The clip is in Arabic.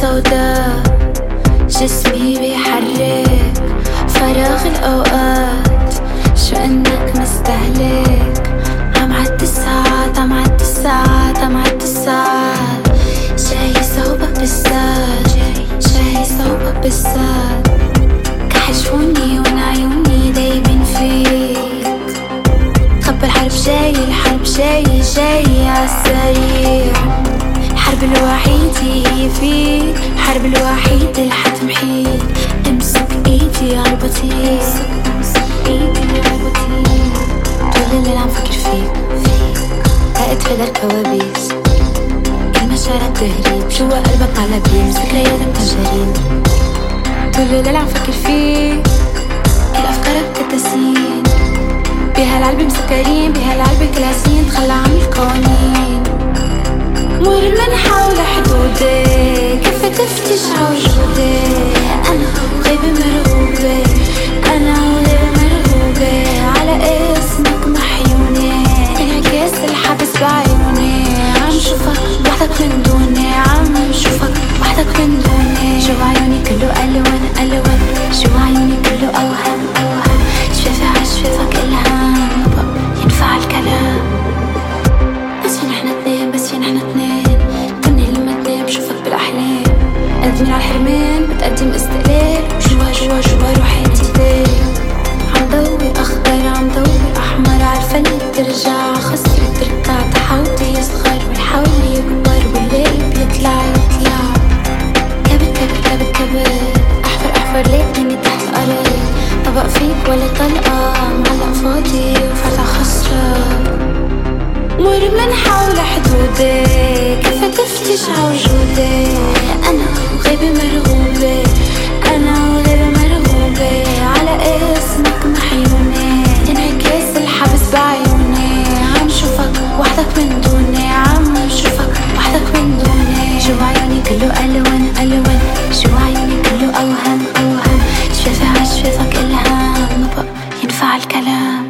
سوداء جسمي بيحرك. فراغ الأوقات شو إنك مستهلك؟ عم عد الساعات عم عد الساعات عم عد الساعات. جاي صوبك بالساد جاي صوبك بالساد كحشوني ونعيوني دايبين فيك. خبي الحرب جاي الحرب جاي جاي عالسريع الحرب الوحيدة هي فيك الحرب الوحيدة اللي حتمحيك امسك إيدي عالبطيء امسك إيدي عالبطيء طول الليل عم فكر فيك. قاعد في دار كوابيس المشاعر تهريب جوا قلبك على بيم ذكرياتك تجاريد طول الليل عم فكر فيك. كل افكارك كتاسين بهالعلبة مسكرين. بهالعلبة كلاسين. تخلى عن القوانين. وحدك من دوني عم شوفك وحدك من دوني. جو عيوني كله ألوان ألوان. جو عيوني كله أوهام أوهام. شفافة عشفافك إلهام. بق ينفع الكلام. بس فين إحنا اتنين بس فين إحنا اتنين كنا لما تنام بشوفك بالأحلام. قدمي على الحرمان بتقدم استقلال. جوا جوا جوا روحي تدير. عم ضوي أخضر عم ضوي عارفه اللي بترجع خسرة احفر لقيني تحت الأرض طبق فيك ولا طلقة. معلق فاضي وفتح خسرة. مر من حول حدودك كيف تفتش عوجودك أنا غيبة مرغوبة الكلام.